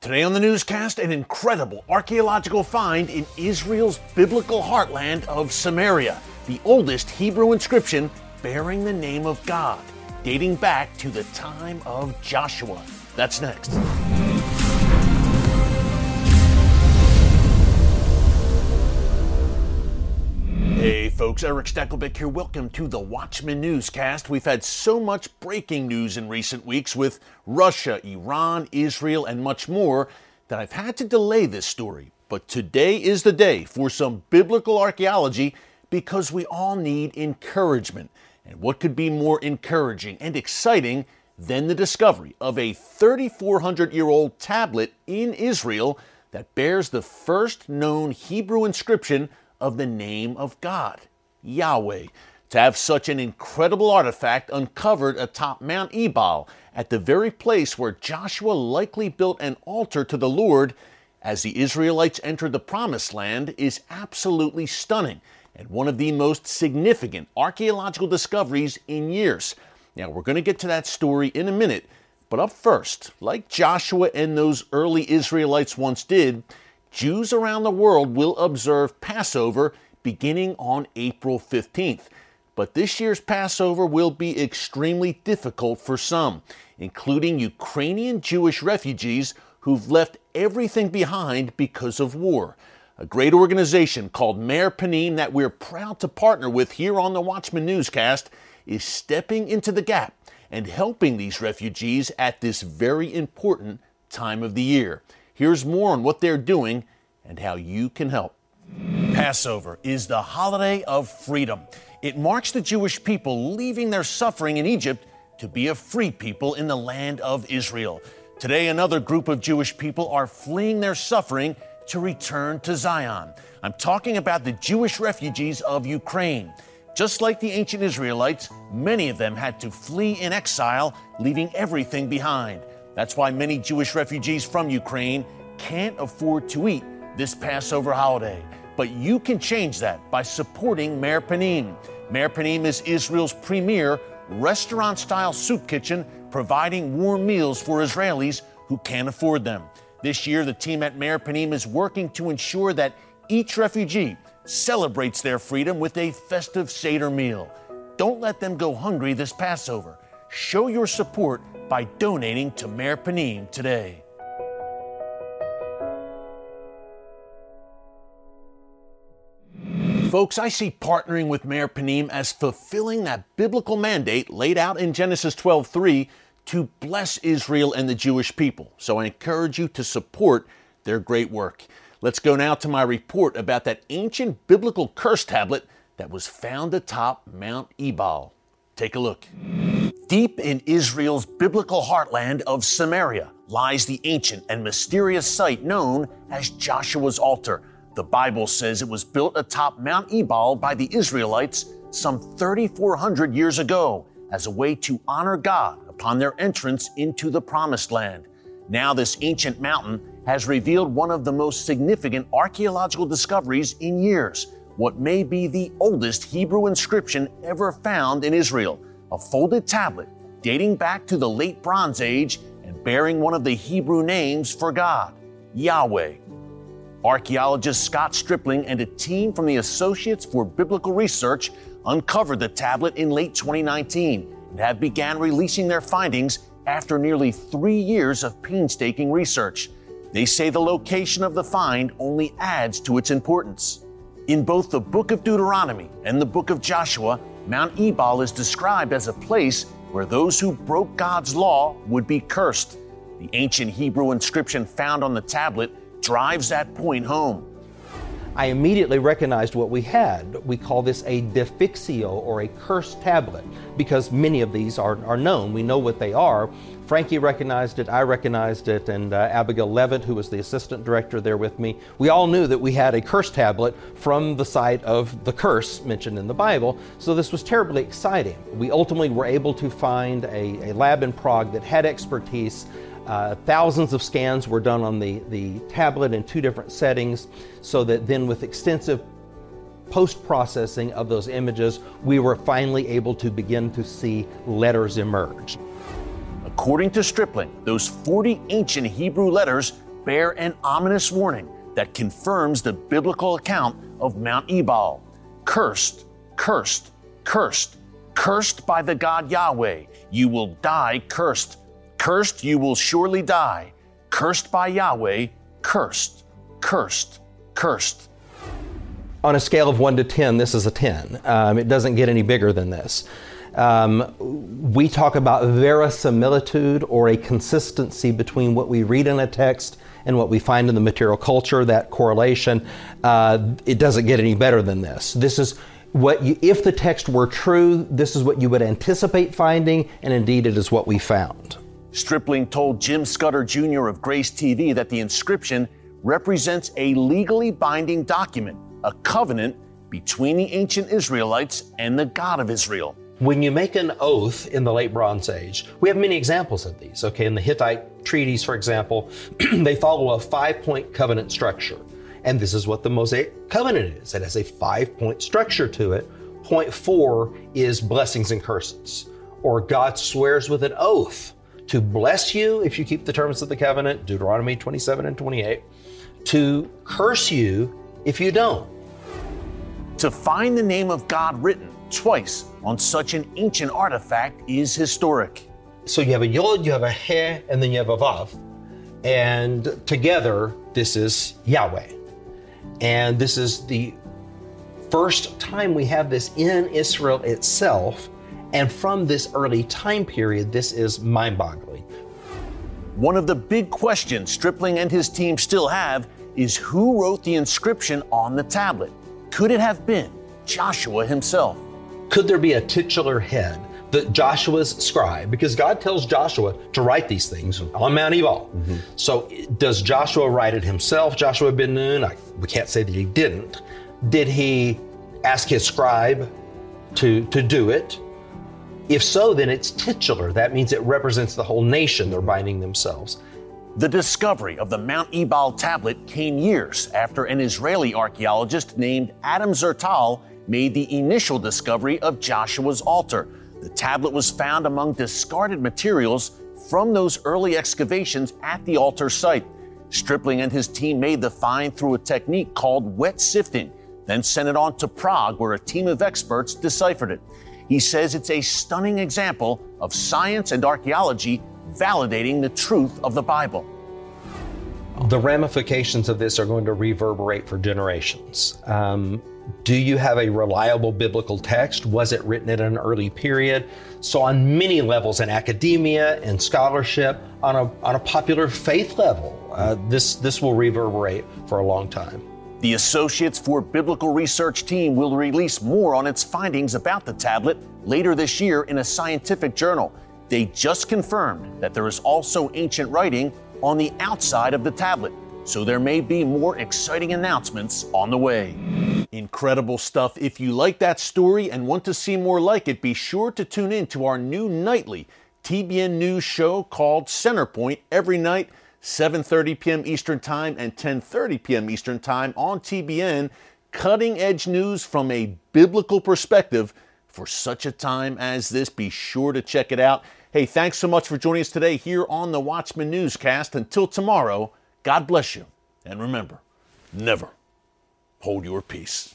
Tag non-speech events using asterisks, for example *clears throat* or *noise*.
Today on the newscast, an incredible archaeological find in Israel's biblical heartland of Samaria, the oldest Hebrew inscription bearing the name of God, dating back to the time of Joshua. That's next. Folks, Erick Stakelbeck here. Welcome to the Watchman Newscast. We've had so much breaking news in recent weeks with Russia, Iran, Israel, and much more that I've had to delay this story. But today is the day for some biblical archaeology because we all need encouragement. And what could be more encouraging and exciting than the discovery of a 3,400 year old tablet in Israel that bears the first known Hebrew inscription of the name of God, Yahweh. To have such an incredible artifact uncovered atop Mount Ebal, at the very place where Joshua likely built an altar to the Lord as the Israelites entered the Promised Land, is absolutely stunning and one of the most significant archaeological discoveries in years. Now, we're going to get to that story in a minute, but up first, like Joshua and those early Israelites once did, Jews around the world will observe Passover beginning on April 15th. But this year's Passover will be extremely difficult for some, including Ukrainian Jewish refugees who've left everything behind because of war. A great organization called Meir Panim that we're proud to partner with here on the Watchman Newscast is stepping into the gap and helping these refugees at this very important time of the year. Here's more on what they're doing and how you can help. Passover is the holiday of freedom. It marks the Jewish people leaving their suffering in Egypt to be a free people in the land of Israel. Today, another group of Jewish people are fleeing their suffering to return to Zion. I'm talking about the Jewish refugees of Ukraine. Just like the ancient Israelites, many of them had to flee in exile, leaving everything behind. That's why many Jewish refugees from Ukraine can't afford to eat this Passover holiday. But you can change that by supporting Meir Panim. Meir Panim is Israel's premier restaurant style soup kitchen, providing warm meals for Israelis who can't afford them. This year, the team at Meir Panim is working to ensure that each refugee celebrates their freedom with a festive Seder meal. Don't let them go hungry this Passover. Show your support by donating to Meir Panim today. Folks, I see partnering with Meir Panim as fulfilling that biblical mandate laid out in Genesis 12:3 to bless Israel and the Jewish people. So I encourage you to support their great work. Let's go now to my report about that ancient biblical curse tablet that was found atop Mount Ebal. Take a look. Deep in Israel's biblical heartland of Samaria lies the ancient and mysterious site known as Joshua's altar. The Bible says it was built atop Mount Ebal by the Israelites some 3,400 years ago as a way to honor God upon their entrance into the Promised Land. Now, this ancient mountain has revealed one of the most significant archaeological discoveries in years what may be the oldest Hebrew inscription ever found in Israel a folded tablet dating back to the late Bronze Age and bearing one of the Hebrew names for God, Yahweh. Archaeologist Scott Stripling and a team from the Associates for Biblical Research uncovered the tablet in late 2019 and have began releasing their findings after nearly three years of painstaking research. They say the location of the find only adds to its importance. In both the book of Deuteronomy and the book of Joshua, Mount Ebal is described as a place where those who broke God's law would be cursed. The ancient Hebrew inscription found on the tablet drives that point home. I immediately recognized what we had. We call this a defixio or a curse tablet because many of these are, are known. We know what they are. Frankie recognized it, I recognized it, and uh, Abigail Leavitt, who was the assistant director there with me, we all knew that we had a curse tablet from the site of the curse mentioned in the Bible. So this was terribly exciting. We ultimately were able to find a, a lab in Prague that had expertise uh, thousands of scans were done on the, the tablet in two different settings, so that then with extensive post processing of those images, we were finally able to begin to see letters emerge. According to Stripling, those 40 ancient Hebrew letters bear an ominous warning that confirms the biblical account of Mount Ebal. Cursed, cursed, cursed, cursed by the God Yahweh. You will die cursed. Cursed, you will surely die. Cursed by Yahweh, cursed, cursed, cursed. On a scale of 1 to 10, this is a 10. Um, it doesn't get any bigger than this. Um, we talk about verisimilitude or a consistency between what we read in a text and what we find in the material culture, that correlation. Uh, it doesn't get any better than this. This is what you, if the text were true, this is what you would anticipate finding, and indeed it is what we found. Stripling told Jim Scudder Jr. of Grace TV that the inscription represents a legally binding document, a covenant between the ancient Israelites and the God of Israel. When you make an oath in the late Bronze Age, we have many examples of these. Okay, in the Hittite treaties, for example, *clears throat* they follow a five point covenant structure. And this is what the Mosaic covenant is it has a five point structure to it. Point four is blessings and curses, or God swears with an oath to bless you if you keep the terms of the covenant, Deuteronomy 27 and 28, to curse you if you don't. To find the name of God written twice on such an ancient artifact is historic. So you have a yod, you have a he, and then you have a vav. And together, this is Yahweh. And this is the first time we have this in Israel itself. And from this early time period, this is mind boggling. One of the big questions Stripling and his team still have is who wrote the inscription on the tablet? Could it have been Joshua himself? Could there be a titular head that Joshua's scribe? Because God tells Joshua to write these things on Mount Ebal. Mm-hmm. So does Joshua write it himself, Joshua ben Nun? I, we can't say that he didn't. Did he ask his scribe to, to do it? If so, then it's titular. That means it represents the whole nation. They're binding themselves. The discovery of the Mount Ebal tablet came years after an Israeli archaeologist named Adam Zertal made the initial discovery of Joshua's altar. The tablet was found among discarded materials from those early excavations at the altar site. Stripling and his team made the find through a technique called wet sifting, then sent it on to Prague, where a team of experts deciphered it. He says it's a stunning example of science and archaeology validating the truth of the Bible. The ramifications of this are going to reverberate for generations. Um, do you have a reliable biblical text? Was it written at an early period? So, on many levels in academia and scholarship, on a, on a popular faith level, uh, this, this will reverberate for a long time. The Associates for Biblical Research team will release more on its findings about the tablet later this year in a scientific journal. They just confirmed that there is also ancient writing on the outside of the tablet so there may be more exciting announcements on the way. Incredible stuff. If you like that story and want to see more like it, be sure to tune in to our new nightly TBN News show called Centerpoint every night, 7:30 p.m. Eastern Time and 10:30 p.m. Eastern Time on TBN, cutting edge news from a biblical perspective for such a time as this. Be sure to check it out. Hey, thanks so much for joining us today here on the Watchman Newscast. Until tomorrow, God bless you. And remember, never hold your peace.